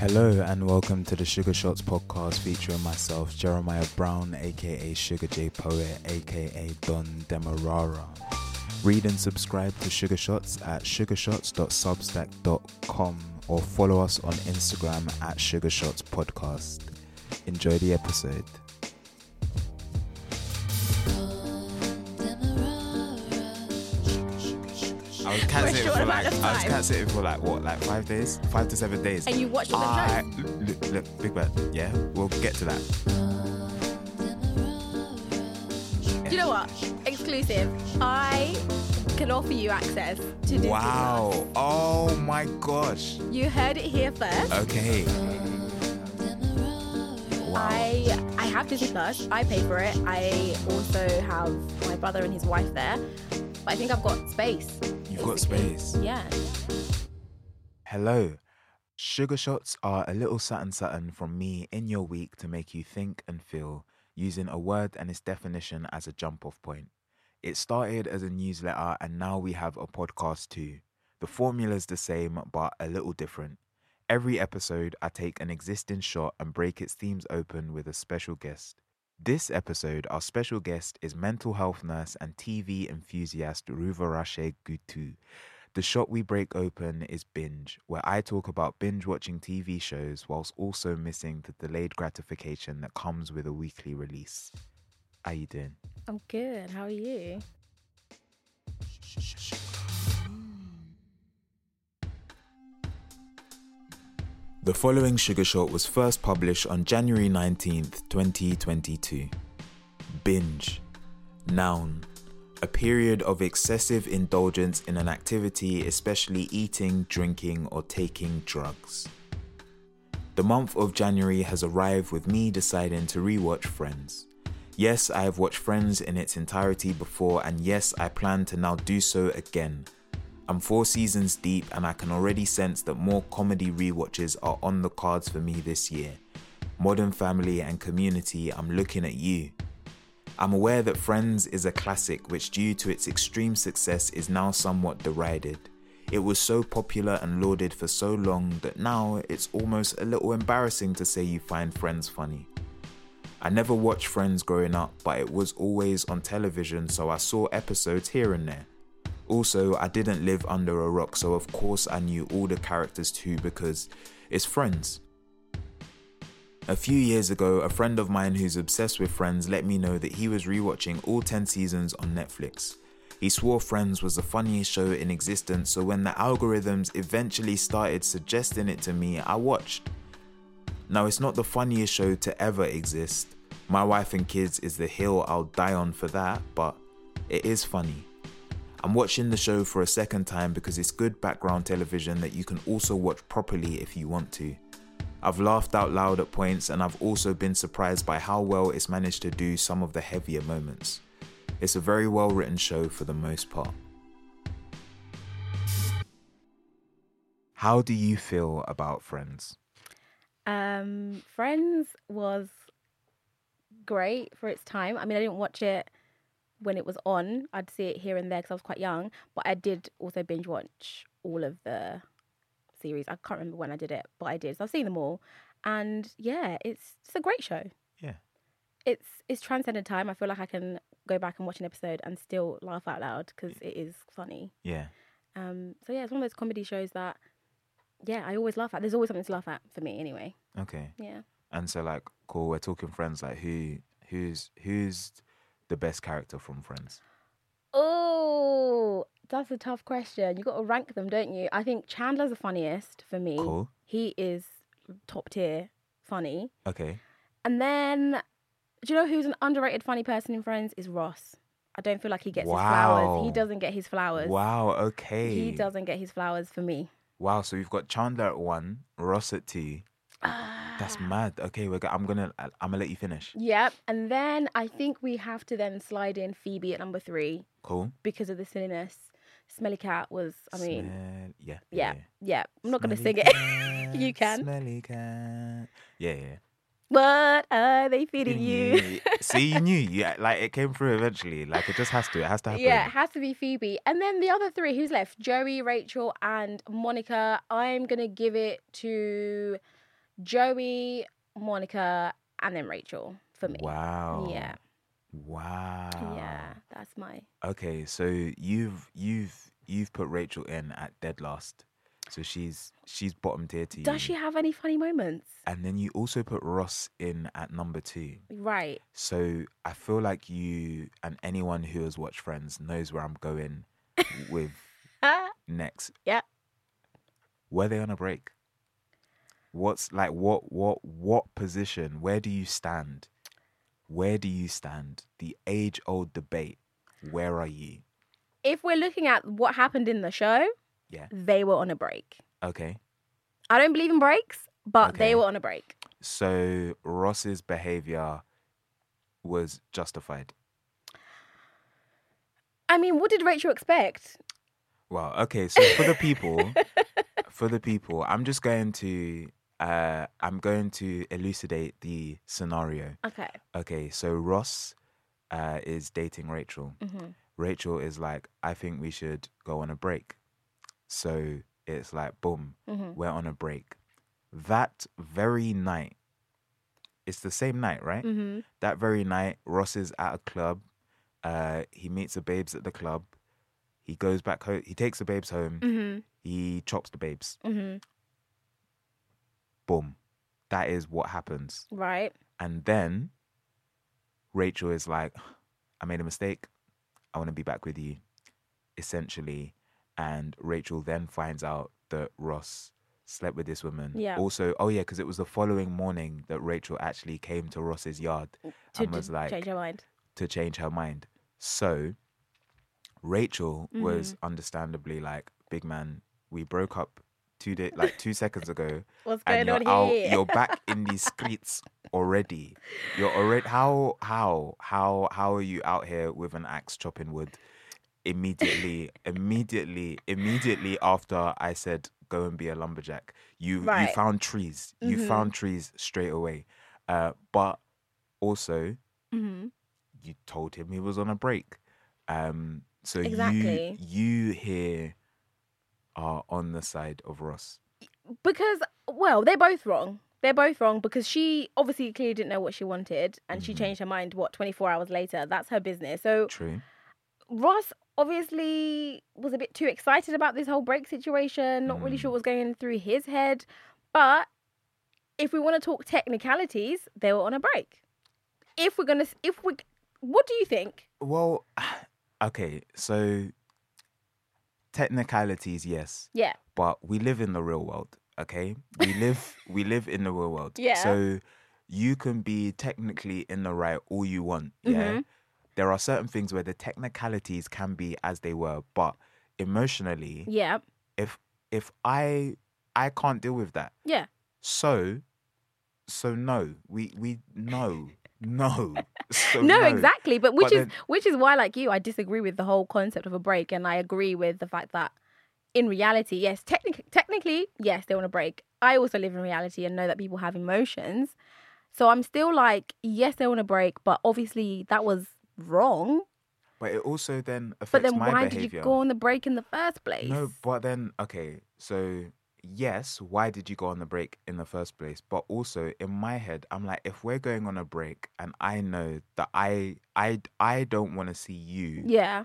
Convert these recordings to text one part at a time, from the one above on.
Hello and welcome to the Sugar Shots podcast featuring myself, Jeremiah Brown, aka Sugar J Poet, aka Don Demerara. Read and subscribe to Sugar Shots at sugarshots.substack.com or follow us on Instagram at Sugar Shots Podcast. Enjoy the episode. Cat sitting for like I was cat sitting for like what, like five days, five to seven days. And you watched all the shows? look, look, Big Bad. Yeah, we'll get to that. Do you know what? Exclusive. I can offer you access to Disney Wow! Oh my gosh! You heard it here first. Okay. Wow. I I have Disney Plus. I pay for it. I also have my brother and his wife there. But I think I've got space. You've got space. Yeah. Hello. Sugar shots are a little satin satin from me in your week to make you think and feel, using a word and its definition as a jump off point. It started as a newsletter and now we have a podcast too. The formula's the same but a little different. Every episode, I take an existing shot and break its themes open with a special guest. This episode, our special guest is mental health nurse and TV enthusiast Ruvarashe Gutu. The shot we break open is Binge, where I talk about binge watching TV shows whilst also missing the delayed gratification that comes with a weekly release. How you doing? I'm good. How are you? The following Sugar Shot was first published on January 19th, 2022. Binge. Noun. A period of excessive indulgence in an activity, especially eating, drinking, or taking drugs. The month of January has arrived with me deciding to rewatch Friends. Yes, I have watched Friends in its entirety before, and yes, I plan to now do so again. I'm four seasons deep, and I can already sense that more comedy rewatches are on the cards for me this year. Modern Family and Community, I'm looking at you. I'm aware that Friends is a classic which, due to its extreme success, is now somewhat derided. It was so popular and lauded for so long that now it's almost a little embarrassing to say you find Friends funny. I never watched Friends growing up, but it was always on television, so I saw episodes here and there. Also, I didn't live under a rock, so of course I knew all the characters too because it's Friends. A few years ago, a friend of mine who's obsessed with Friends let me know that he was rewatching all 10 seasons on Netflix. He swore Friends was the funniest show in existence, so when the algorithms eventually started suggesting it to me, I watched. Now, it's not the funniest show to ever exist. My Wife and Kids is the hill I'll die on for that, but it is funny. I'm watching the show for a second time because it's good background television that you can also watch properly if you want to. I've laughed out loud at points and I've also been surprised by how well it's managed to do some of the heavier moments. It's a very well written show for the most part. How do you feel about Friends? Um, Friends was great for its time. I mean, I didn't watch it when it was on. I'd see it here and there because I was quite young. But I did also binge watch all of the series. I can't remember when I did it, but I did. So I've seen them all, and yeah, it's it's a great show. Yeah. It's it's transcended time. I feel like I can go back and watch an episode and still laugh out loud because it is funny. Yeah. Um, so yeah, it's one of those comedy shows that yeah, I always laugh at. There's always something to laugh at for me, anyway. Okay. Yeah. And so like cool, we're talking friends, like who who's who's the best character from Friends? Oh, that's a tough question. You got to rank them, don't you? I think Chandler's the funniest for me. Cool. He is top tier funny. Okay. And then, do you know who's an underrated funny person in Friends? Is Ross. I don't feel like he gets his flowers. He doesn't get his flowers. Wow, okay. He doesn't get his flowers for me. Wow, so we've got Chandler at one, Ross at two. That's ah. mad. Okay, we're go- I'm gonna I'm gonna let you finish. Yep. And then I think we have to then slide in Phoebe at number three Cool. because of the silliness. Smelly Cat was, I mean, Smell- yeah, yeah, yeah. I'm not Smelly sing it. You can. Smelly cat. Yeah, yeah. What are they feeding you? See, you knew. Yeah, like it came through eventually. Like it just has to. It has to happen. Yeah, it has to be Phoebe. And then the other three, who's left? Joey, Rachel, and Monica. I'm gonna give it to Joey, Monica, and then Rachel for me. Wow. Yeah. Wow. Yeah, that's my. Okay, so you've you've you've put Rachel in at dead last. So she's she's bottom tier to you. Does she have any funny moments? And then you also put Ross in at number two. Right. So I feel like you and anyone who has watched Friends knows where I'm going with next. Yeah. Were they on a break? What's like what what what position? Where do you stand? Where do you stand? The age old debate. Where are you? If we're looking at what happened in the show, Yeah. they were on a break. Okay. I don't believe in breaks, but Okay. they were on a break. So Ross's behavior was justified. I mean, what did Rachel expect? Well, okay, so for the people, for the people, I'm just going to uh I'm going to elucidate the scenario. Okay. Okay, so Ross uh is dating Rachel. hmm Rachel is like, I think we should go on a break. So it's like boom, hmm we're on a break. That very night, it's the same night, right? hmm That very night, Ross is at a club. Uh, he meets the babes at the club. He goes back home. He takes the babes home. hmm He chops the babes. Boom. That is what happens. Right. And then Rachel is like, I made a mistake. I want to be back with you, essentially. And Rachel then finds out that Ross slept with this woman. Yeah. Also, oh yeah, because it was the following morning that Rachel actually came to Ross's yard To and was like, change her mind. to change her mind. So Rachel Mm-hmm. was understandably like, big man, we broke up two day like two seconds ago. What's and going you're on out here? you're back in these streets already. You're already how how how how are you out here with an axe chopping wood? Immediately, immediately, immediately after I said go and be a lumberjack. You Right. you found trees. You Mhm. found trees straight away. Uh, but also hmm you told him he was on a break. Um, so Exactly. you you here are on the side of Ross. Because, well, they're both wrong. They're both wrong because she obviously clearly didn't know what she wanted and she Mhm. changed her mind, what, 24 hours later? That's her business. So True. Ross obviously was a bit too excited about this whole break situation, not really Mm. sure what was going through his head. But if we want to talk technicalities, they were on a break. If we're going to, if we, what do you think? Well, okay, so technicalities, yes, Yeah. but we live in the real world. Okay, we live we live in the real world. Yeah. So you can be technically in the right all you want. Yeah. Mhm. There are certain things where the technicalities can be as they were, but emotionally, Yeah. if if I I can't deal with that. Yeah. So so no. We we no. No. So no, exactly. But which But is then- which is why, like you, I disagree with the whole concept of a break, and I agree with the fact that in reality, yes, technically, technically, yes, they want a break. I also live in reality and know that people have emotions, so I'm still like, yes, they want a break, but obviously that was wrong. But it also then affects my behavior. But then why behavior. did you go on the break in the first place? No, but then okay, so yes, why did you go on the break in the first place? But also in my head, I'm like, if we're going on a break and I know that I I I don't want to see you yeah,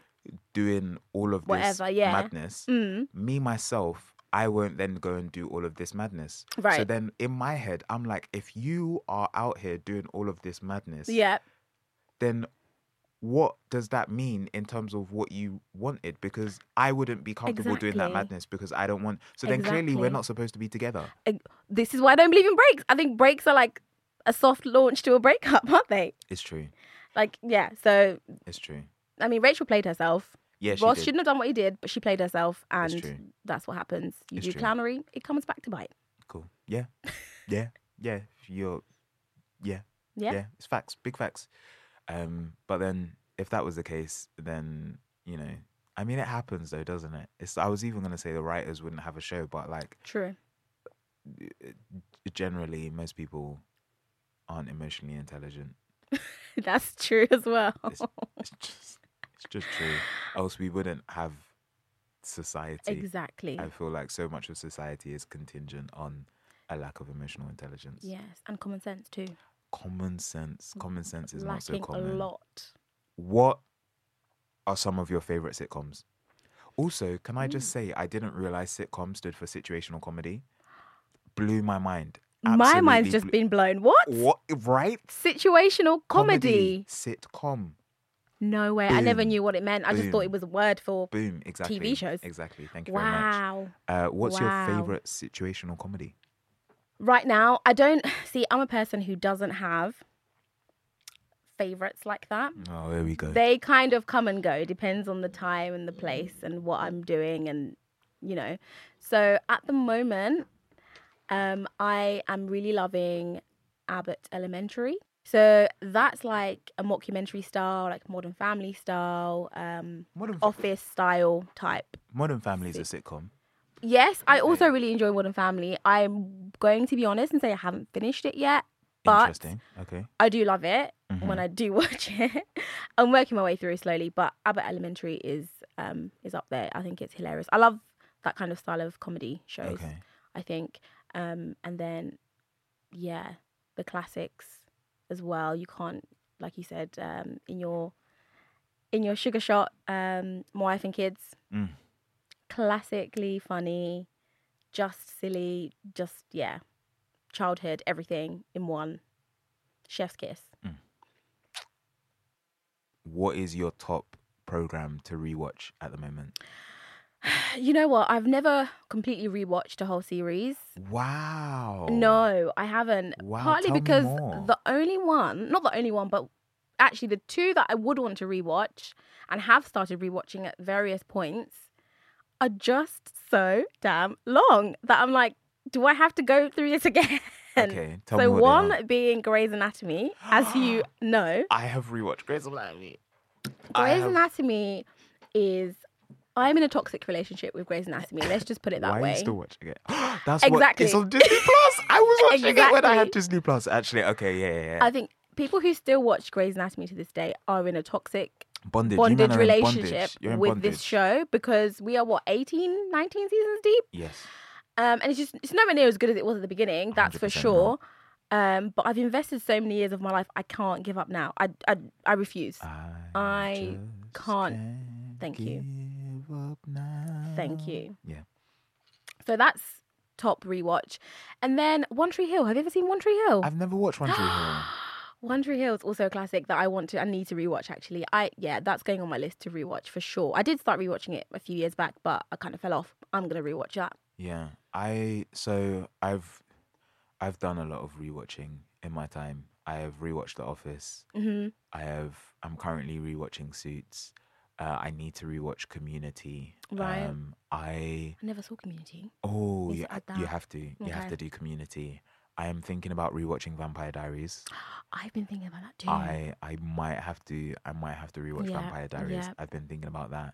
doing all of this yeah. madness, mm, me myself, I won't then go and do all of this madness. Right. So then in my head, I'm like, if you are out here doing all of this madness, yeah, then what does that mean in terms of what you wanted? Because I wouldn't be comfortable doing that madness because I don't want. So then clearly we're not supposed to be together. this is why I don't believe in breaks. I think breaks are like a soft launch to a breakup, aren't they? It's true. Like, yeah. So It's true. I mean, Rachel played herself. Yeah, Ross shouldn't have done what he did, but she played herself, and that's what happens. You It's do true. clownery, it comes back to bite. Cool. Yeah. Yeah. Yeah. You're. Yeah. Yeah. Yeah. It's facts. Big facts. Um. But then, if that was the case, then you know, I mean, it happens though, doesn't it? It's. I was even gonna say the writers wouldn't have a show, but like True. generally, most people aren't emotionally intelligent. That's true as well. It's, it's just it's just true. Else we wouldn't have society. exactly. I feel like so much of society is contingent on a lack of emotional intelligence. Yes, and common sense too. Common sense. Common sense is not so common. a lot. What are some of your favorite sitcoms? Also, can I just say I didn't realize sitcom stood for situational comedy. Blew my mind. My mind's just blew- been blown. What? what right? Situational comedy. sitcom. No way. I never knew what it meant. I just thought it was a word for. Boom. Exactly. TV shows. Exactly. Thank you very much. Wow. Uh, what's Wow. your favorite situational comedy? Right now, I don't see. I'm a person who doesn't have favorites like that. Oh, there we go. They kind of come and go. Depends on the time and the place and what I'm doing, and you know. So at the moment, um, I am really loving Abbott Elementary. So that's like a mockumentary style, like Modern Family style, um, Modern, Office style type. Modern Family is a sitcom. Yes, I also really enjoy Modern Family. I'm going to be honest and say I haven't finished it yet, but Interesting. Okay. I do love it Mhm. when I do watch it. I'm working my way through slowly, but Abbott Elementary is um is up there. I think it's hilarious. I love that kind of style of comedy shows. Okay. I think, um, and then yeah, the classics as well. You can't, like you said, um, in your in your sugar shot, um, My Wife and Kids, Mm. Classically funny, just silly, just yeah, childhood, everything in one. Chef's kiss. Hmm. What is your top program to rewatch at the moment? You know what? I've never completely rewatched a whole series. Wow. No, I haven't. Wow, Partly because the only one, not the only one, but actually the two that I would want to rewatch and have started rewatching at various points are just so damn long that I'm like, do I have to go through this again? Okay. Tell me so what they one being Grey's Anatomy, as you know, I have rewatched Grey's Anatomy. I Grey's have- Anatomy is. I'm in a toxic relationship with Grey's Anatomy. Let's just put it that Why way. are you still watching it? That's what Exactly. it's on Disney Plus. I was watching it when I had Exactly. Disney Plus. Actually, okay, yeah, yeah, yeah. I think people who still watch Grey's Anatomy to this day are in a toxic bondage. Bondage relationship bondage. With bondage. this show because we are what 18 19 seasons deep Yes. um and it's just it's nowhere near as good as it was at the beginning that's for 100% sure um but i've invested so many years of my life i can't give up now i i, I refuse I just can't. Thank you. thank you Yeah. so that's top rewatch and then one tree hill have you ever seen one tree hill I've never watched One Tree Hill. One Tree Hill is also a classic that I want to, I need to rewatch actually. I, yeah, that's going on my list to rewatch for sure. I did start rewatching it a few years back, but I kind of fell off. I'm going to rewatch that. Yeah, I so I've I've done a lot of rewatching in my time. I have rewatched The Office. hmm I have. I'm currently rewatching Suits. Uh, I need to rewatch Community. Right. Um, I I never saw Community. oh you, you have to you have to do Community. I am thinking about rewatching Vampire Diaries. I've been thinking about that too. I I might have to I might have to rewatch Yeah, Vampire Diaries. yeah. I've been thinking about that.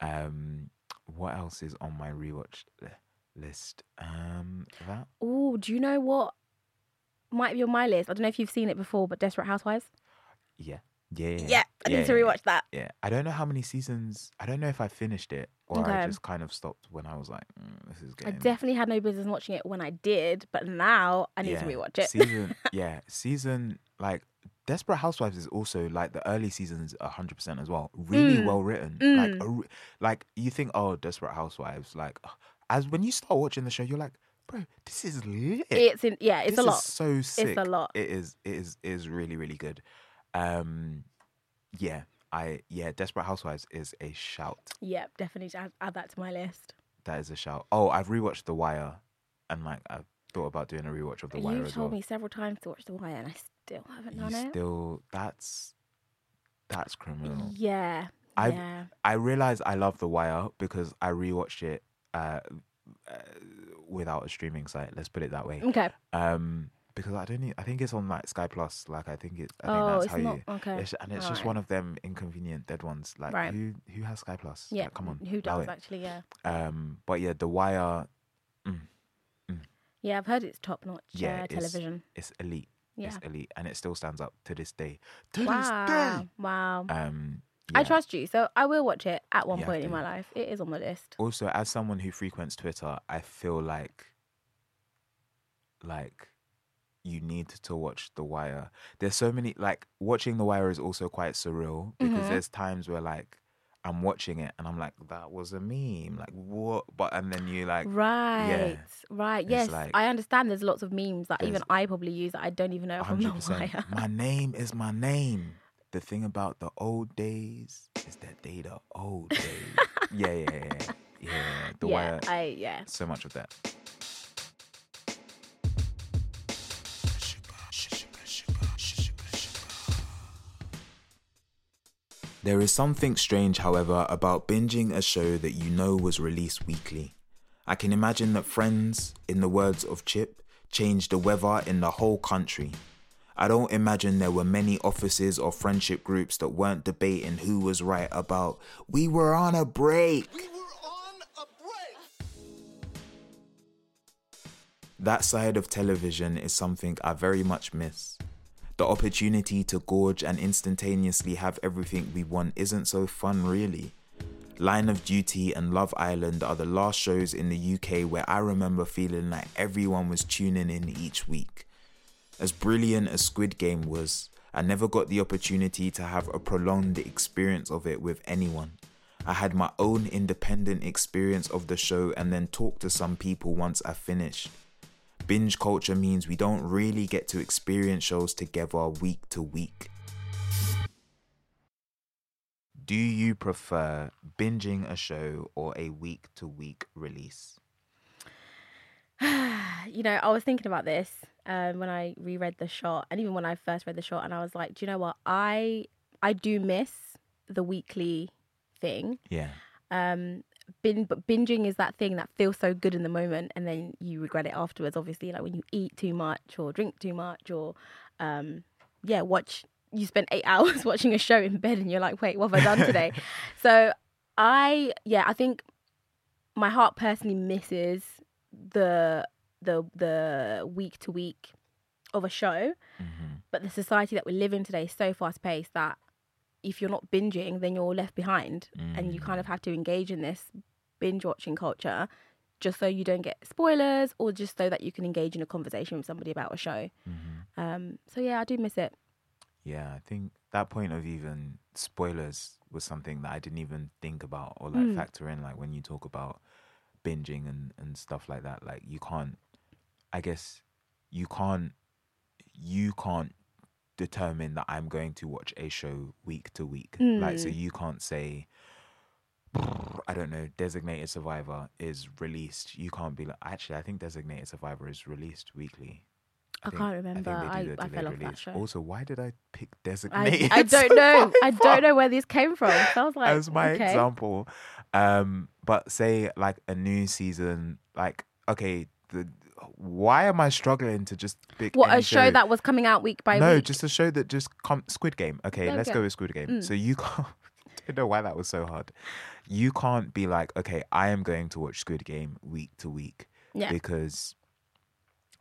Um, what else is on my rewatch list? Um, that Oh, do you know what might be on my list? I don't know if you've seen it before, but Desperate Housewives. yeah yeah Yeah, I need to yeah, rewatch that. Yeah, I don't know how many seasons. I don't know if I finished it or I just kind of stopped when I was like, mm, "This is I definitely had no business watching it when I did, but now I need to Yeah, rewatch it. Season, yeah, season like Desperate Housewives is also like the early seasons, hundred percent as well. Really Mm, well written. mm. Like, re- like you think, oh, Desperate Housewives. Like, as when you start watching the show, you're like, bro, this is lit. it's in, yeah, it's this a lot. Is so sick. It's a lot. It is. It is. It is really, really good. Um, yeah, I yeah, Desperate Housewives is a shout. Yeah, definitely add, add that to my list. That is a shout. Oh, I've rewatched The Wire, and like I've thought about doing a rewatch of The Wire You've told well. me several times to watch The Wire, and I still haven't you done it. still that's that's criminal. Yeah, I've- yeah. I realize I love The Wire because I rewatched it uh, uh, without a streaming site. Let's put it that way. Okay. Um, because I don't. Need, I think it's on like Sky Plus. Like I think it. I think oh, that's it's how not you. okay. It's, and it's just Alright. one of them inconvenient dead ones. Like Right. who who has Sky Plus? Yeah, Like, come on. Who does actually? Yeah. Um, but yeah, The Wire. Yeah, I've heard it's top notch Yeah, uh, television. It's elite. Yeah. It's elite, and it still stands up to this day. To Wow. this day. Wow. Um, I trust you, so I will watch it at one You point in my life. It is on the list. also as someone who frequents twitter i feel like like you need to watch the wire there's so many like watching the wire is also quite surreal because Mhm. there's times where like i'm watching it and i'm like that was a meme like what but and then you like Right. Right. It's Yes. like- I understand there's lots of memes that even I probably use that I don't even know from the 100% wire. my name is my name the thing about the old days is that they the old days yeah yeah yeah yeah the yeah. wire I yeah. so much of that There is something strange, however, about binging a show that you know was released weekly. I can imagine that Friends, in the words of Chip, changed the weather in the whole country. I don't imagine there were many offices or friendship groups that weren't debating who was right about, we were on a break. We on a break. That side of television is something I very much miss. The opportunity to gorge and instantaneously have everything we want isn't so fun, really. Line of Duty and Love Island are the last shows in the UK where I remember feeling like everyone was tuning in each week. As brilliant as Squid Game was, I never got the opportunity to have a prolonged experience of it with anyone. I had my own independent experience of the show and then talked to some people once I finished. Binge culture means we don't really get to experience shows together week to week. Do you prefer binging a show or a week to week release? you know, I was thinking about this um, when I reread the shot, and even when I first read the shot, and I was like, do you know what? I I do miss the weekly thing. Yeah. Um, bin- but binging is that thing that feels so good in the moment, and then you regret it afterwards. Obviously, like when you eat too much or drink too much, or um, yeah, watch. You spend eight hours watching a show in bed, and you're like, wait, what have I done today? so I, yeah, I think my heart personally misses the the the week to week of a show hmm but the society that we live in today is so fast paced that if you're not binging then you're left behind. And you kind of have to engage in this binge watching culture just so you don't get spoilers or just so that you can engage in a conversation with somebody about a show. Hmm um so yeah i do miss it. Yeah, I think that point of even spoilers was something that I didn't even think about or like Mm. factor in. Like when you talk about binging and, and stuff like that, like you can't, I guess, you can't, you can't determine that I'm going to watch a show week to week. Like, so Mm. you can't say, I don't know, Designated Survivor is released. You can't be like, actually, I think Designated Survivor is released weekly. I think- can't remember. they I- I fell off that show. Also, why did I pick Designated? I don't know i don't know where this came from so i was like As my okay. example, um, but say like a new season, like okay, the why am I struggling to just pick what a show that was coming out week by no, week No, just a show that just come Squid Game. Okay, we let's go. with Squid Game. Mm. So you can't. I don't know why that was so hard. You can't be like, okay, I am going to watch Squid Game week to week yeah because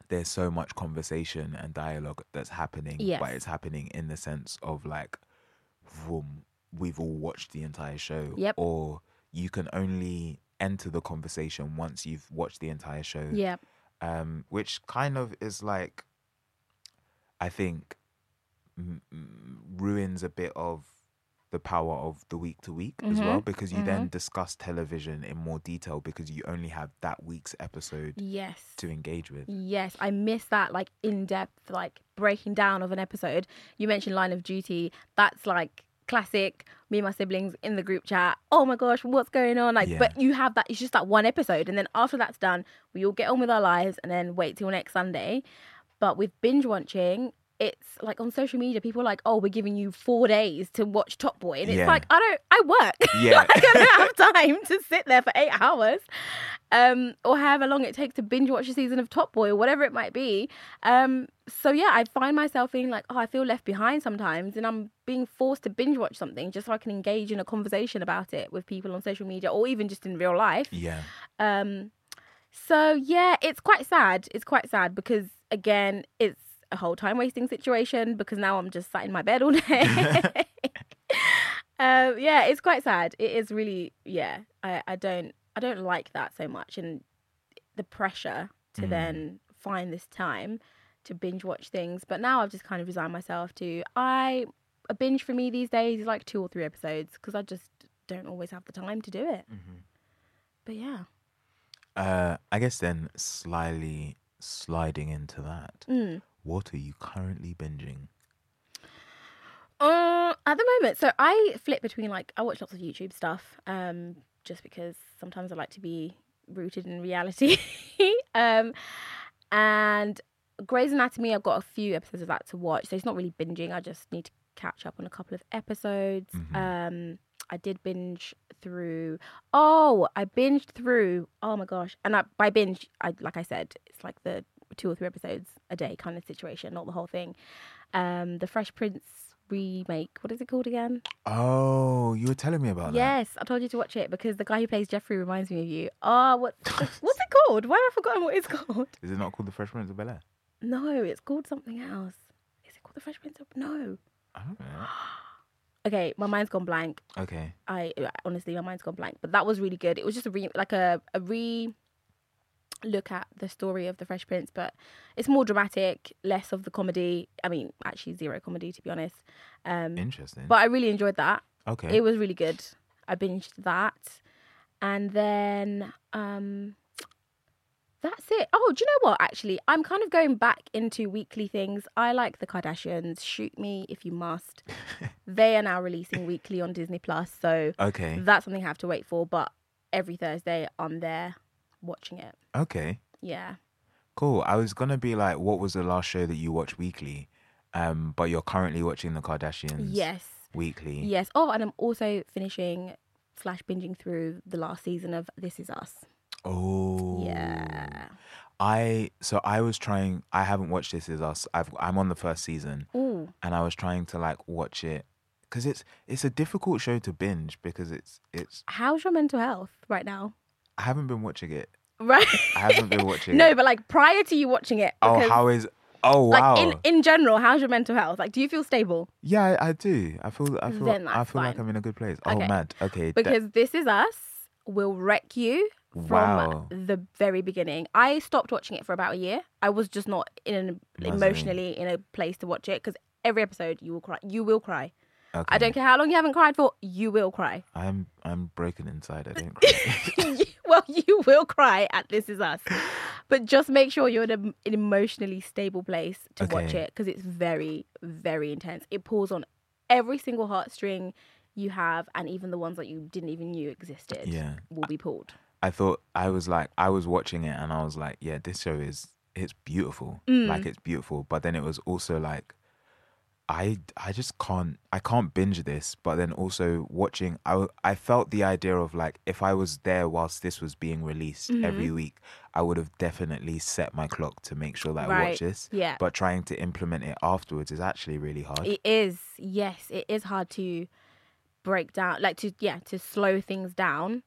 there's so much conversation and dialogue that's happening, Yes. but it's happening in the sense of like, vroom, we've all watched the entire show, Yep. or you can only enter the conversation once you've watched the entire show, yeah um, which kind of is like, I think, m- m- ruins a bit of the power of the week to week as well Mhm, because you then discuss television in more detail because you only have that week's episode yes to engage with. Yes, I miss that like in depth like breaking down of an episode. You mentioned Line of Duty. That's like classic. Me and my siblings in the group chat. Oh my gosh, what's going on? Like, Yeah. but you have that. It's just that one episode, and then after that's done, we all get on with our lives, and then wait till next Sunday. But with binge watching, it's like on social media, people are like, "Oh, we're giving you four days to watch Top Boy," and it's Yeah. like, I don't, I work. Yeah. like, I don't have time to sit there for eight hours, um, or however long it takes to binge watch a season of Top Boy or whatever it might be. Um, so yeah, I find myself feeling like, oh, I feel left behind sometimes, and I'm being forced to binge watch something just so I can engage in a conversation about it with people on social media or even just in real life. Yeah. Um, so yeah, it's quite sad. It's quite sad because again, it's a whole time wasting situation because now I'm just sat in my bed all day. um, yeah, it's quite sad. It is really yeah. I, I don't I don't like that so much and the pressure to Mm. then find this time to binge watch things. But now I've just kind of resigned myself to I a binge for me these days is like two or three episodes because I just don't always have the time to do it. But yeah. Uh, I guess then slyly sliding into that. Mm. What are you currently binging? Uh, at the moment, so I flip between like I watch lots of YouTube stuff, um, just because sometimes I like to be rooted in reality. um, and Grey's Anatomy, I've got a few episodes of that to watch, so it's not really binging. I just need to catch up on a couple of episodes. Um, I did binge through. Oh, I binged through. Oh my gosh! And I, by binge, I like I said, it's like the two or three episodes a day kind of situation, not the whole thing. Um, the Fresh Prince remake. What is it called again? Oh, you were telling me about that. Yes, I told you to watch it because the guy who plays Geoffrey reminds me of you. Oh, what? what's it called? Why have I forgotten what it's called? Is it not called The Fresh Prince of Bel Air? No, it's called something else. Is it called The Fresh Prince of? No. I don't know. Okay, my mind's gone blank. Okay. I honestly, my mind's gone blank. But that was really good. It was just a re, like a a re look at the story of the Fresh Prince, but it's more dramatic, less of the comedy. I mean, actually zero comedy to be honest. Um, Interesting. but I really enjoyed that. okay. It was really good. I binged that, and then um, that's it. Oh, do you know what? Actually, I'm kind of going back into weekly things. I like the Kardashians. Shoot me if you must. they are now releasing weekly on Disney Plus, so okay. that's something I have to wait for. But every Thursday, I'm there watching it. Okay. Yeah. Cool. I was gonna be like, what was the last show that you watched weekly? Um, but you're currently watching the Kardashians. Yes. Weekly. Yes. Oh, and I'm also finishing slash binging through the last season of This Is Us. Oh. Yeah. I so I was trying. I haven't watched This Is Us. I've I'm on the first season, Ooh. and I was trying to like watch it because it's it's a difficult show to binge because it's it's. How's your mental health right now? I haven't been watching it. Right. I haven't been watching it. no, it. but like prior to you watching it. Oh, how is? Oh wow. Like in, in general, how's your mental health? Like, do you feel stable? yeah, I, I do. I feel. I feel. Then I feel like. I'm in a good place. Oh, Okay. mad. Okay. that- Because This Is Us will wreck you from Wow. the very beginning. I stopped watching it for about a year. I was just not in an, emotionally in a place to watch it because every episode you will cry. You will cry. Okay. I don't care how long you haven't cried for. You will cry. I'm I'm broken inside. I don't cry. well, you will cry at This Is Us. But just make sure you're in a, an emotionally stable place to watch it because it's very, very intense. It pulls on every single heartstring you have, and even the ones that you didn't even knew existed Yeah. will be pulled. I thought I was like I was watching it and I was like, yeah, this show is it's beautiful. Mm. Like it's beautiful. But then it was also like I I just can't I can't binge this. But then also watching I I felt the idea of like if I was there whilst this was being released Mm-hmm. every week, I would have definitely set my clock to make sure that I Right. watch this. Yeah. But trying to implement it afterwards is actually really hard. It is, yes, it is hard to break down, like to, yeah, to slow things down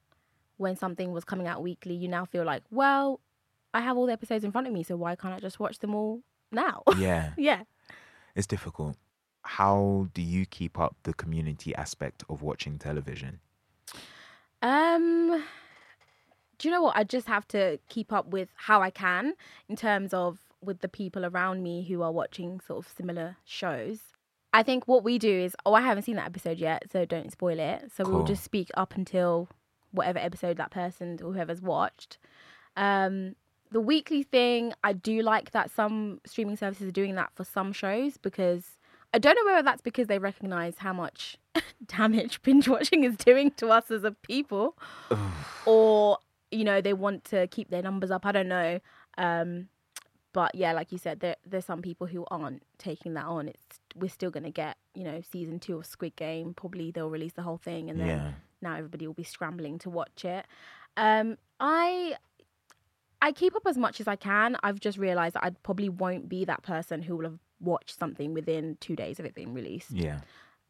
when something was coming out weekly. You now feel like, well, I have all the episodes in front of me, so why can't I just watch them all now? yeah. yeah. It's difficult. How do you keep up the community aspect of watching television? Um, do you know what? I just have to keep up with how I can in terms of with the people around me who are watching sort of similar shows. I think what we do is, oh, I haven't seen that episode yet, so don't spoil it. So we'll just speak up until whatever episode that person or whoever's watched. Um, the weekly thing, I do like that some streaming services are doing that for some shows because I don't know whether that's because they recognize how much damage binge watching is doing to us as a people or you know they want to keep their numbers up. I don't know. Um but yeah like you said there there's some people who aren't taking that on. It's we're still going to get you know season 2 of squid game. Probably they'll release the whole thing and then Yeah. now everybody will be scrambling to watch it. Um i i keep up as much as i can. I've just realized that i probably won't be that person who will have watched something within 2 days of it being released Yeah.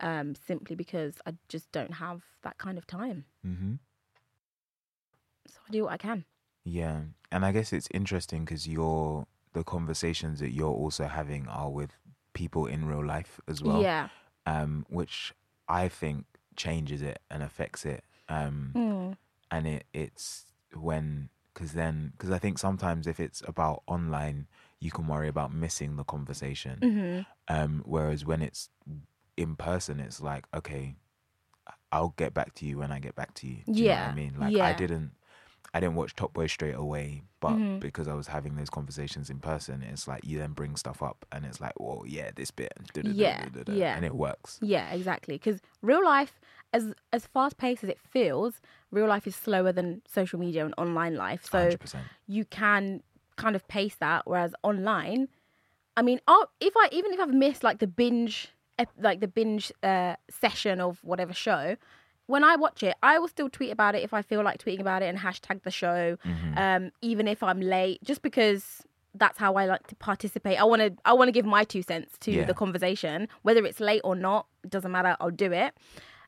um simply because i just don't have that kind of time Mm-hmm. so i do what i can Yeah, and I guess it's interesting because your the conversations that you're also having are with people in real life as well. yeah. Um, which I think changes it and affects it. Um, Mm. and it it's when because then because I think sometimes if it's about online, you can worry about missing the conversation. hmm Um, whereas when it's in person, it's like okay, I'll get back to you when I get back to you. Do you Yeah, I mean? Like I didn't. I didn't watch Top Boy straight away, but Mhm. because I was having those conversations in person, it's like you then bring stuff up, and it's like, well, yeah, this bit, Yeah, yeah. and it works. Yeah, exactly. Because real life, as as fast paced as it feels, real life is slower than social media and online life. So Hundred percent. you can kind of pace that. Whereas online, I mean, I'll, if I even if I've missed like the binge, like the binge uh, session of whatever show, when I watch it, I will still tweet about it if I feel like tweeting about it and hashtag the show, Mm-hmm. um, even if I'm late, just because that's how I like to participate. I want to I want to give my two cents to Yeah. the conversation, whether it's late or not, it doesn't matter. I'll do it.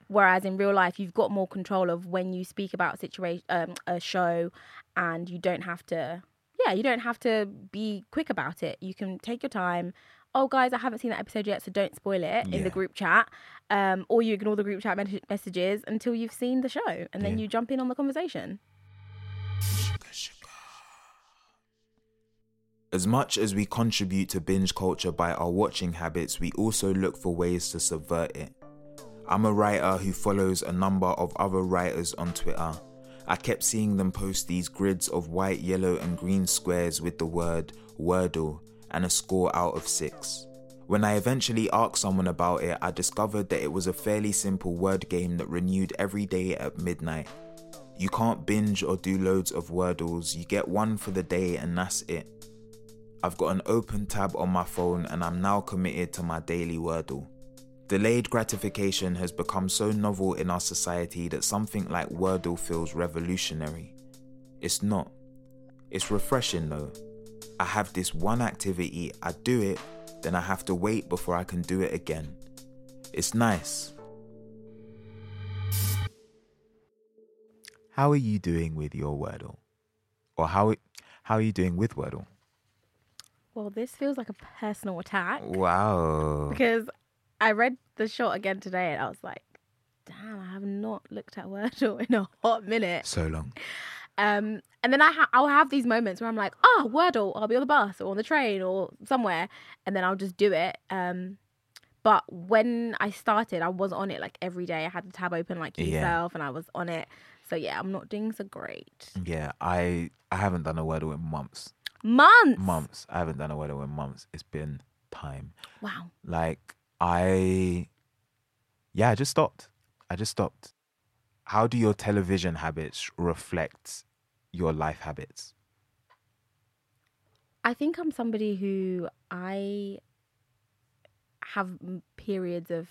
Whereas in real life, you've got more control of when you speak about a situation, um, a show, and you don't have to. Yeah, you don't have to be quick about it. You can take your time. Oh, guys, I haven't seen that episode yet, so don't spoil it in the group chat. Um, or you ignore the group chat mes- messages until you've seen the show, and then Yeah. you jump in on the conversation. As much as we contribute to binge culture by our watching habits, we also look for ways to subvert it. I'm a writer who follows a number of other writers on Twitter. I kept seeing them post these grids of white, yellow, and green squares with the word Wordle and a score out of six. When I eventually asked someone about it, I discovered that it was a fairly simple word game that renewed every day at midnight. You can't binge or do loads of Wordles, you get one for the day and that's it. I've got an open tab on my phone and I'm now committed to my daily Wordle. Delayed gratification has become so novel in our society that something like Wordle feels revolutionary. It's not. It's refreshing though. I have this one activity, I do it, then I have to wait before I can do it again. It's nice. How are you doing with your Wordle? Or how how are you doing with Wordle? Well, this feels like a personal attack Wow. because I read the short again today and I was like, damn, I have not looked at Wordle in a hot minute. So long. Um, and then I ha- I'll have these moments where I'm like, oh, Wordle, I'll be on the bus or on the train or somewhere, and then I'll just do it. Um, but when I started, I was on it like every day. I had the tab open like Yeah. yourself, and I was on it. So yeah, I'm not doing so great. Yeah, I I haven't done a Wordle in months. Months. Months. I haven't done a Wordle in months. It's been time. Wow. Like I Yeah, I just stopped. I just stopped. How do your television habits reflect your life habits? I think I'm somebody who I have periods of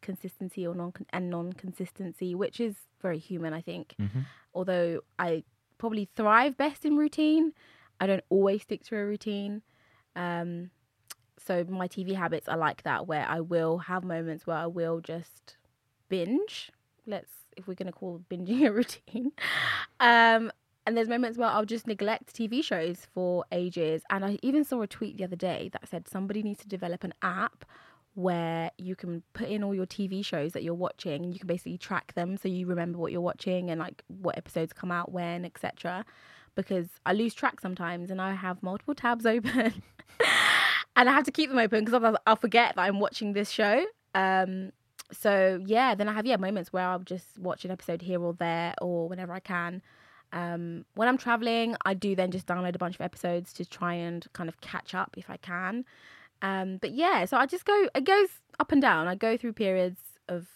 consistency or non and non-consistency, which is very human, I think. Mhm. Although I probably thrive best in routine, I don't always stick to a routine. Um, so my TV habits are like that, where I will have moments where I will just binge. Let's, if we're gonna call binging a routine. Um, and there's moments where I'll just neglect TV shows for ages. And I even saw a tweet the other day that said somebody needs to develop an app where you can put in all your TV shows that you're watching and you can basically track them so you remember what you're watching and like what episodes come out when, etc. Because I lose track sometimes and I have multiple tabs open and I have to keep them open because otherwise I'll forget that I'm watching this show. Um, so yeah, then I have yeah moments where I'll just watch an episode here or there or whenever I can. Um, when I'm traveling, I do then just download a bunch of episodes to try and kind of catch up if I can. Um, but yeah, so I just go, it goes up and down. I go through periods of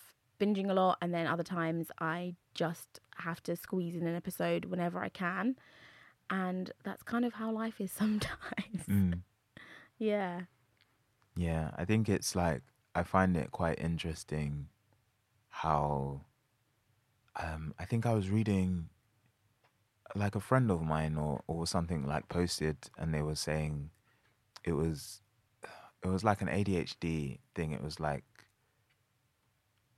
binging a lot, and then other times I just have to squeeze in an episode whenever I can. And that's kind of how life is sometimes. Mm. Yeah. Yeah, I think it's like I find it quite interesting how um I think I was reading like a friend of mine or or something like posted and they were saying it was it was like an ADHD thing. It was like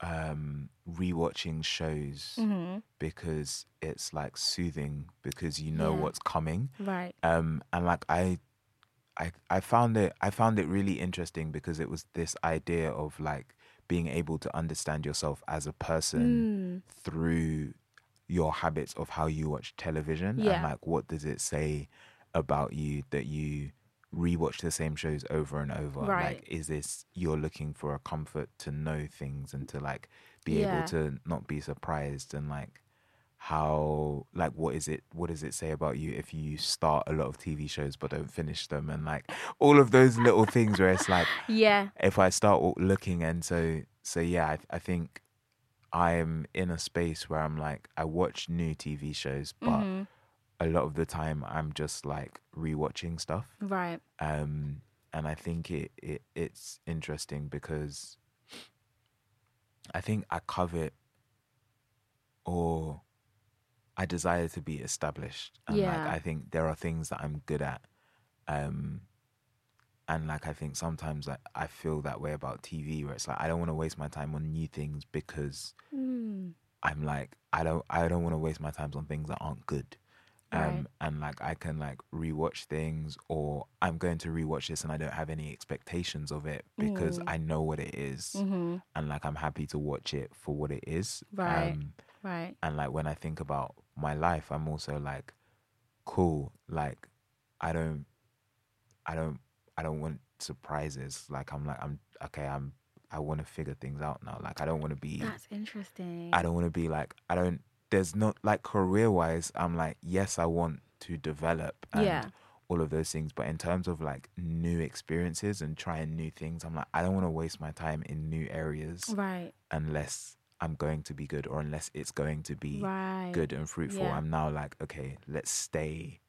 um rewatching shows hmm because it's like soothing because you know Yeah. what's coming Right. um and like i I I found it I found it really interesting because it was this idea of like being able to understand yourself as a Mm. person through your habits of how you watch television Yeah. and like what does it say about you that you rewatch the same shows over and over Right. like is this you're looking for a comfort to know things and to like be Yeah. able to not be surprised and like how like what is it what does it say about you if you start a lot of TV shows but don't finish them and like all of those little things where it's like Yeah. if I start looking and so so yeah I, I think I'm in a space where I'm like I watch new TV shows but Mhm. a lot of the time I'm just like rewatching stuff Right. um and I think it, it it's interesting because I think I covet or I desire to be established and Yeah. like I think there are things that I'm good at um and like I think sometimes I, I feel that way about TV where it's like I don't want to waste my time on new things because Mm. I'm like I don't I don't want to waste my time on things that aren't good. Um Right. and like I can like rewatch things or I'm going to rewatch this and I don't have any expectations of it because Mm. I know what it is Mhm. and like I'm happy to watch it for what it is. Right. Um Right. and like when I think about my life I'm also like cool like I don't I don't I don't want surprises. Like I'm like I'm okay, I'm I want to figure things out now. Like I don't want to be That's interesting. I don't want to be like I don't. There's not like career wise. I'm like yes, I want to develop and Yeah. all of those things. But in terms of like new experiences and trying new things, I'm like I don't want to waste my time in new areas Right. unless I'm going to be good or unless it's going to be Right. good and fruitful. Yeah. I'm now like okay, let's stay.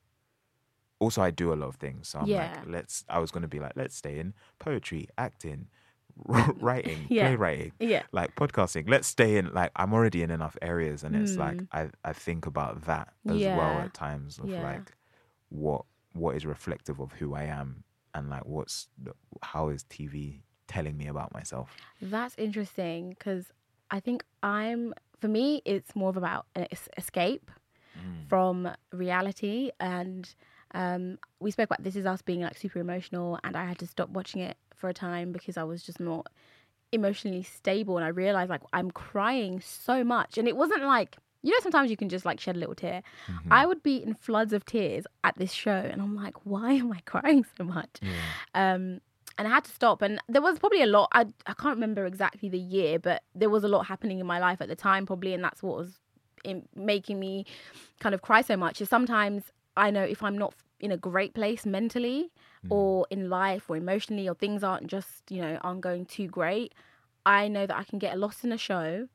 Also, I do a lot of things, so I'm Yeah. like, let's. I was going to be like, let's stay in poetry, acting, writing, Yeah. playwriting Yeah. like podcasting let's stay in like i'm already in enough areas and it's like Mm. i i think about that as well at times of Yeah. like what what is reflective of who i am and like what's how is tv telling me about myself That's interesting because I think I'm, for me, it's more of about an es- escape from reality. And um, we spoke about This Is Us being like super emotional, and I had to stop watching it for a time because I was just not emotionally stable. And I realized like I'm crying so much. And it wasn't like, you know, sometimes you can just like shed a little tear. Mm-hmm. I would be in floods of tears at this show, and I'm like, why am I crying so much? Um, and I had to stop. And there was probably a lot. I I can't remember exactly the year, but there was a lot happening in my life at the time, probably, and that's what was in, making me kind of cry so much. Is sometimes I know if I'm not in a great place mentally, or in life, or emotionally, or things aren't just you know aren't going too great. I know that I can get lost in a show.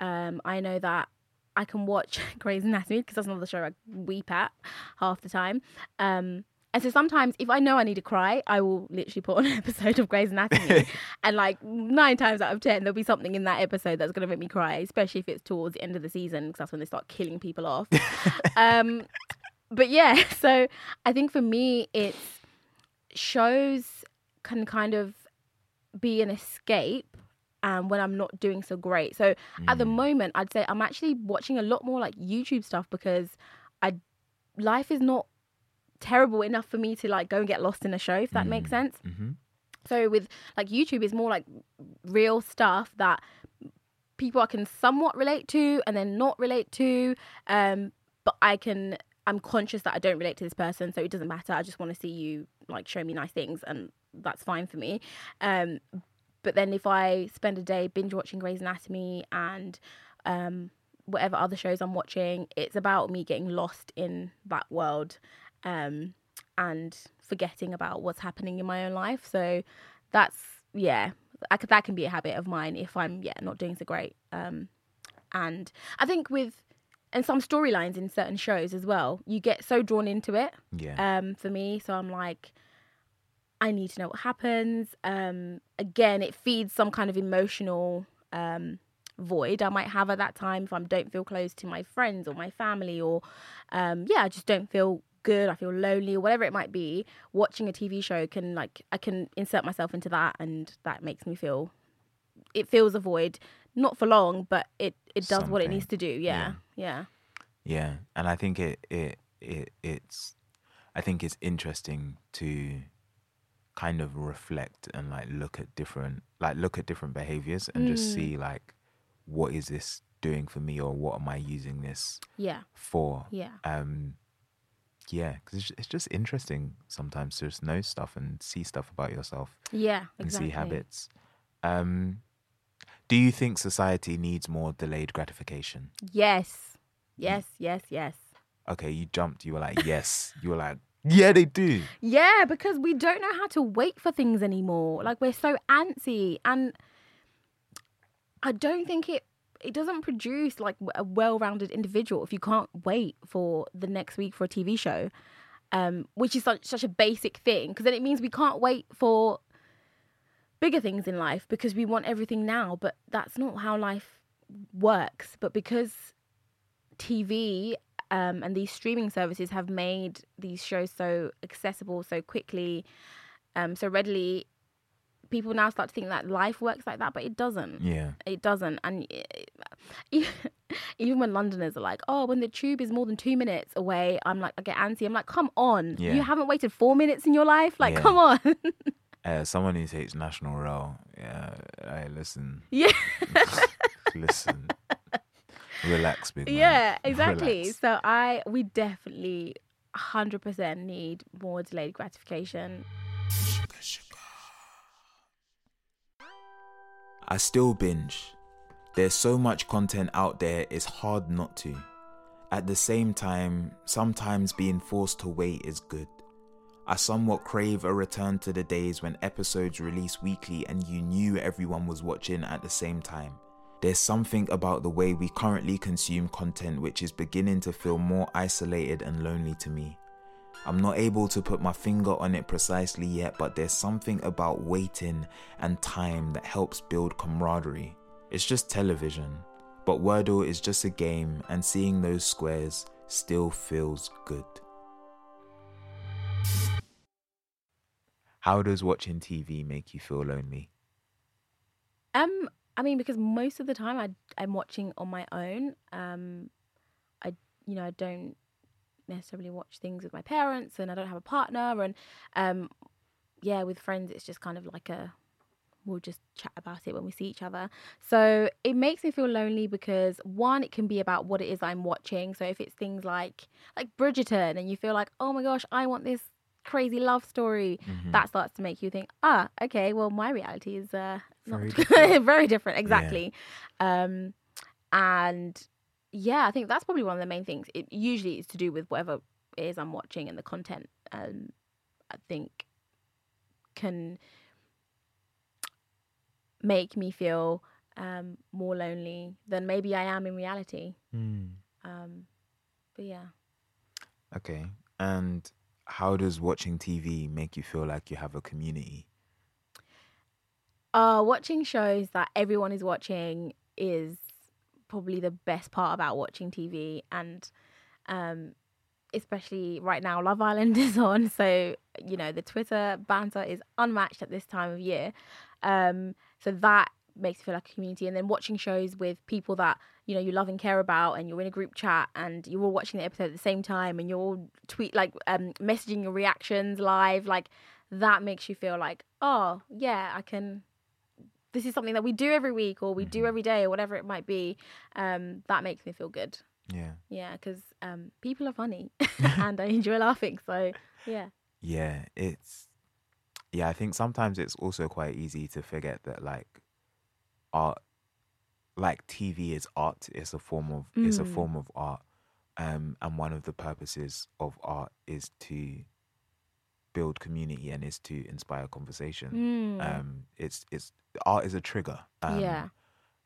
Um, I know that I can watch Grey's Anatomy because that's another show I weep at half the time. Um, and so sometimes if I know I need to cry, I will literally put on an episode of Grey's Anatomy. and like nine times out of ten, there'll be something in that episode that's going to make me cry, especially if it's towards the end of the season because that's when they start killing people off. um, but yeah, so I think for me, it's shows can kind of be an escape um, when I'm not doing so great. So at the moment, I'd say I'm actually watching a lot more like YouTube stuff because I life is not terrible enough for me to like go and get lost in a show, if that makes sense. mm-hmm. So with like YouTube is more like real stuff that people I can somewhat relate to and then not relate to. Um, but I can I'm conscious that I don't relate to this person, so it doesn't matter. I just want to see you like show me nice things and that's fine for me. Um, but then if I spend a day binge watching Grey's Anatomy and um, whatever other shows I'm watching, it's about me getting lost in that world um, and forgetting about what's happening in my own life. So that's yeah, I could, that can be a habit of mine if I'm yeah not doing so great. Um, and I think with and some storylines in certain shows as well, you get so drawn into it yeah um, for me. So I'm like, I need to know what happens. Um, again, it feeds some kind of emotional um, void I might have at that time if I don't feel close to my friends or my family, or um, yeah, I just don't feel good. I feel lonely or whatever it might be. Watching a TV show can like I can insert myself into that, and that makes me feel. It fills a void, not for long, but it it does what it needs to do. Yeah, yeah, Yeah, and I think it it it it's I think it's interesting to kind of reflect and like look at different like look at different behaviors and just Mm. see like what is this doing for me or what am I using this Yeah. for? Yeah. Um, yeah, because it's, it's just interesting sometimes to just know stuff and see stuff about yourself Yeah. and Exactly. see habits. Um, do you think society needs more delayed gratification? Yes. Yes. Yes. Yes. Okay, you jumped. You were like, yes. You were like, yeah, they do. Yeah, because we don't know how to wait for things anymore. Like we're so antsy, and I don't think it it doesn't produce like a well-rounded individual if you can't wait for the next week for a TV show, um, which is such such a basic thing. Because then it means we can't wait for bigger things in life because we want everything now. But that's not how life works. But because TV um, and these streaming services have made these shows so accessible so quickly, um, so readily. People now start to think that life works like that, but it doesn't. Yeah. It doesn't. And it- even when Londoners are like, "Oh, when the tube is more than two minutes away," I'm like, I get antsy. I'm like, "Come on, Yeah. you haven't waited four minutes in your life. Like, Yeah. come on." Uh, someone who takes National Rail, yeah, I listen, yeah, listen, relax, big man. yeah, exactly. Relax. So I, we definitely, hundred percent need more delayed gratification. I still binge. There's so much content out there, it's hard not to. At the same time, sometimes being forced to wait is good. I somewhat crave a return to the days when episodes released weekly and you knew everyone was watching at the same time. There's something about the way we currently consume content which is beginning to feel more isolated and lonely to me. I'm not able to put my finger on it precisely yet, but there's something about waiting and time that helps build camaraderie. It's just television, but Wordle is just a game, and seeing those squares still feels good. How does watching TV make you feel lonely? Um, I mean, because most of the time I I'm watching on my own. Um, I you know I don't necessarily watch things with my parents, and I don't have a partner, and um, yeah, with friends it's just kind of like a we'll just chat about it when we see each other. So it makes me feel lonely because one, it can be about what it is I'm watching. So if it's things like like Bridgerton, and you feel like, oh my gosh, I want this crazy love story, Mhm. that starts to make you think, ah, okay, well, my reality is uh, Very not different. very different, exactly. Um, and yeah, I think that's probably one of the main things. It usually is to do with whatever it is I'm watching and the content. Um, I think can make me feel um, more lonely than maybe I am in reality. Um, but yeah. Okay. And how does watching TV make you feel like you have a community? Uh, watching shows that everyone is watching is probably the best part about watching TV, and um, especially right now, Love Island is on, so you know the Twitter banter is unmatched at this time of year. Um, so that makes you feel like a community, and then watching shows with people that you know you love and care about, and you're in a group chat, and you're all watching the episode at the same time, and you're all tweet like um, messaging your reactions live, like that makes you feel like, oh yeah, I can this is something that we do every week or we do Mhm. every day or whatever it might be um that makes me feel good Yeah. yeah because um people are funny and i enjoy laughing so yeah Yeah, it's yeah, I think sometimes it's also quite easy to forget that like art like TV is art, it's a form of it's a Mm. form of art. Um and one of the purposes of art is to build community and is to inspire conversation. Mm. Um it's it's art is a trigger. Um, yeah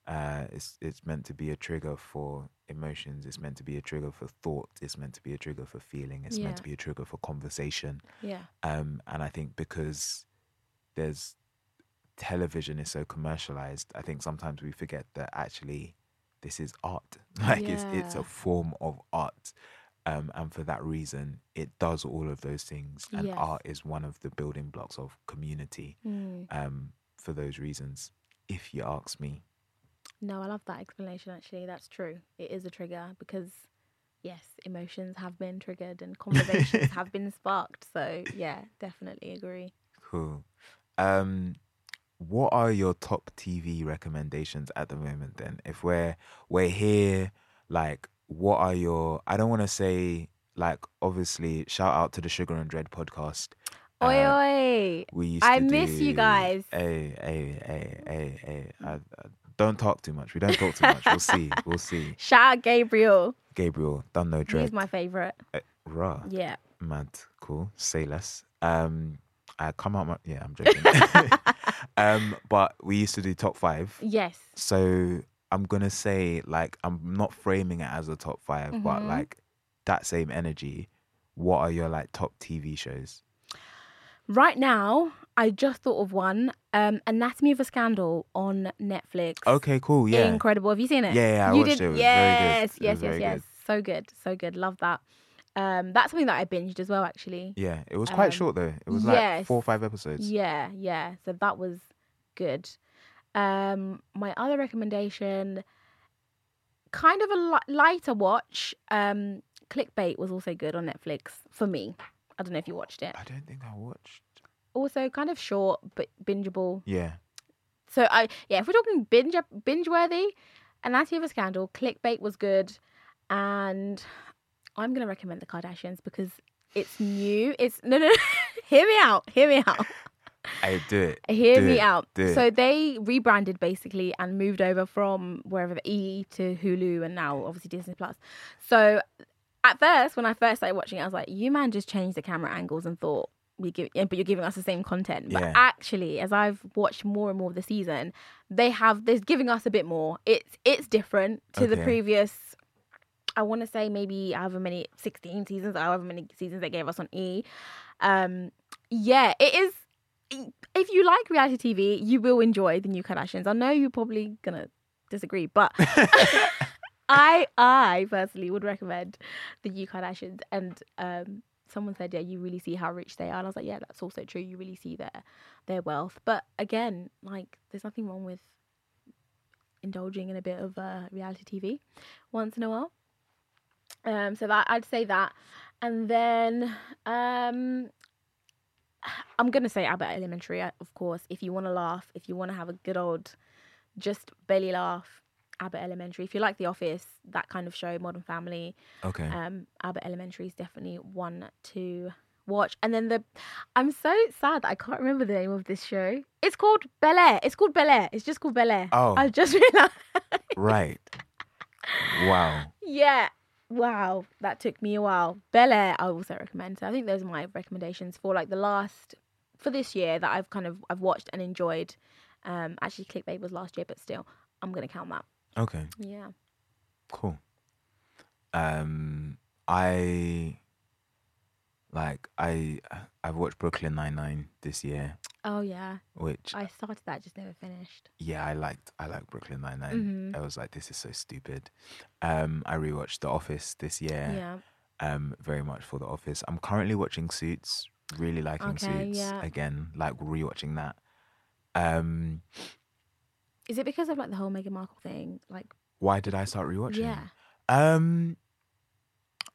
uh, it's it's meant to be a trigger for emotions. It's meant to be a trigger for thought. It's meant to be a trigger for feeling. It's meant to be a trigger for conversation. yeah Um, and I think because there's television is so commercialized, I think sometimes we forget that actually this is art. Like it's it's a form of art. Um, and for that reason, it does all of those things. And Yes. art is one of the building blocks of community. Mm. Um, for those reasons, if you ask me. no i love that explanation actually that's true it is a trigger because yes emotions have been triggered and conversations have been sparked so yeah definitely agree Cool. Um, what are your top TV recommendations at the moment? Then, if we're we're here, like, what are your? I don't want to say like obviously shout out to the Sugar and Dread podcast. Oi, Uh, oi. We used I miss you guys. Hey, hey, hey, hey, hey. I, I, don't talk too much. We don't talk too much. We'll see. We'll see. Shout out Gabriel. Gabriel, done no dread. He's my favorite. Uh, raw. Yeah. Mad. Cool. Say less. Um, I come out. My, yeah, I'm joking. um, but we used to do top five. Yes. So I'm gonna say like I'm not framing it as a top 5 but Mhm. like that same energy. What are your like top TV shows? Right now, I just thought of one. Um, Anatomy of a Scandal on Netflix. Okay, cool. Yeah. Incredible. Have you seen it? Yeah, yeah, I you watched did? it. It was very good. yes, yes, yes, yes. good. So good, so good. Love that. Um, that's something that I binged as well, actually. Yeah, it was quite Um, short though. It was like yes. four or five episodes. Yeah, yeah. So that was good. Um, my other recommendation, kind of a li- lighter watch. Um, Clickbait was also good on Netflix for me. I don't know if you watched it. I don't think I watched. Also, kind of short but bingeable. Yeah. So I yeah, if we're talking binge binge worthy, Anatomy of a Scandal, Clickbait was good, and I'm gonna recommend the Kardashians because it's new. It's no no. no. hear me out. Hear me out. I do it. Hear Do me it, out. So they rebranded basically and moved over from wherever the E to Hulu and now obviously Disney Plus. So at first, when I first started watching it, I was like, "You man just changed the camera angles and thought we give, but you're giving us the same content." But Yeah. actually, as I've watched more and more of the season, they have they're giving us a bit more. It's it's different to the previous. I want to say maybe however many 16 seasons, however many seasons they gave us on E. Um, yeah, it is. If you like reality TV, you will enjoy the new Kardashians. I know you're probably gonna disagree, but I I personally would recommend the new Kardashians. And um, someone said, yeah, you really see how rich they are. And I was like, yeah, that's also true. You really see their their wealth. But again, like, there's nothing wrong with indulging in a bit of uh, reality TV once in a while. Um, so that I'd say that, and then um, I'm gonna say Abbott Elementary, uh, of course. If you want to laugh, if you want to have a good old, just belly laugh, Abbott Elementary. If you like The Office, that kind of show, Modern Family, Okay. um, Abbott Elementary is definitely one to watch. And then the, I'm so sad that I can't remember the name of this show. It's called Bel Air. It's called Bel Air. It's just called Bel Air. Oh. I just realized. right. Wow. yeah. Wow, that took me a while. Bel Air, I also recommend. So I think those are my recommendations for like the last for this year that I've kind of I've watched and enjoyed. Um, actually, Clickbait was last year, but still, I'm gonna count that. Okay. Yeah. Cool. Um, I like I I've watched Brooklyn Nine Nine this year, Oh yeah, which I started that, just never finished. yeah I liked. I liked Brooklyn Nine Nine. Mhm. I was like, this is so stupid. Um, I rewatched The Office this year. Yeah. Um, very much for The Office. I'm currently watching Suits. Really liking Okay, Suits yeah. again. Like rewatching that. Um, Is it because of like the whole Meghan Markle thing? Like, why did I start rewatching? yeah. Um,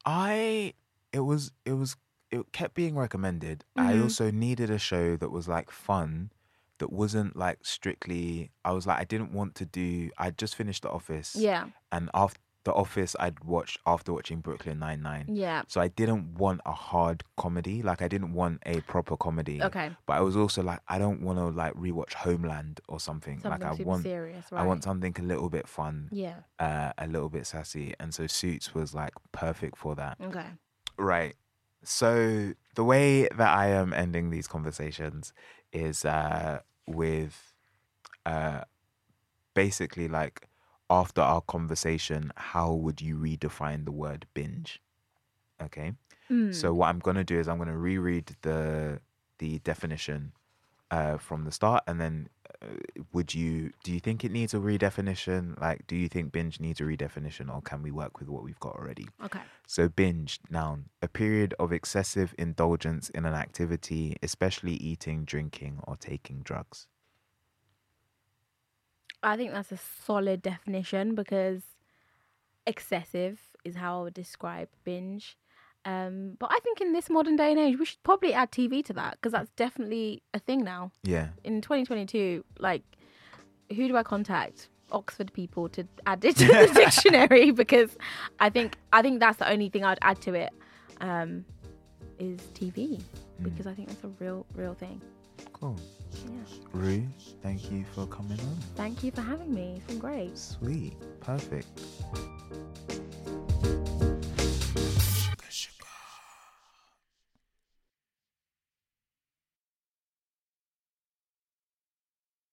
I it was it was it kept being recommended. I Mhm. also needed a show that was like fun, that wasn't like strictly. I was like I didn't want to do. I just finished The Office, Yeah. and after The Office, I'd watched after watching Brooklyn Nine Nine. Yeah. So I didn't want a hard comedy. Like I didn't want a proper comedy. Okay. But I was also like I don't want to like rewatch Homeland or something. Something like I want serious, right? I want something a little bit fun Yeah. uh, a little bit sassy, and so Suits was like perfect for that. Okay. Right. So the way that I am ending these conversations is uh, with uh, basically like after our conversation, how would you redefine the word binge? Okay. Mm. So what I'm gonna do is I'm gonna reread the the definition uh, from the start, and then would you do you think it needs a redefinition? Like, do you think binge needs a redefinition, or can we work with what we've got already? Okay. So binge noun a period of excessive indulgence in an activity, especially eating, drinking, or taking drugs. I think that's a solid definition because excessive is how I would describe binge. Um, but I think in this modern day and age, we should probably add TV to that because that's definitely a thing now. Yeah. In 2022, like, who do I contact? Oxford people to add it to the dictionary because I think I think that's the only thing I'd add to it um, is TV because I think that's a real real thing. Cool. Yeah. Rue, thank you for coming on. Thank you for having me. It's been great. Sweet. Perfect.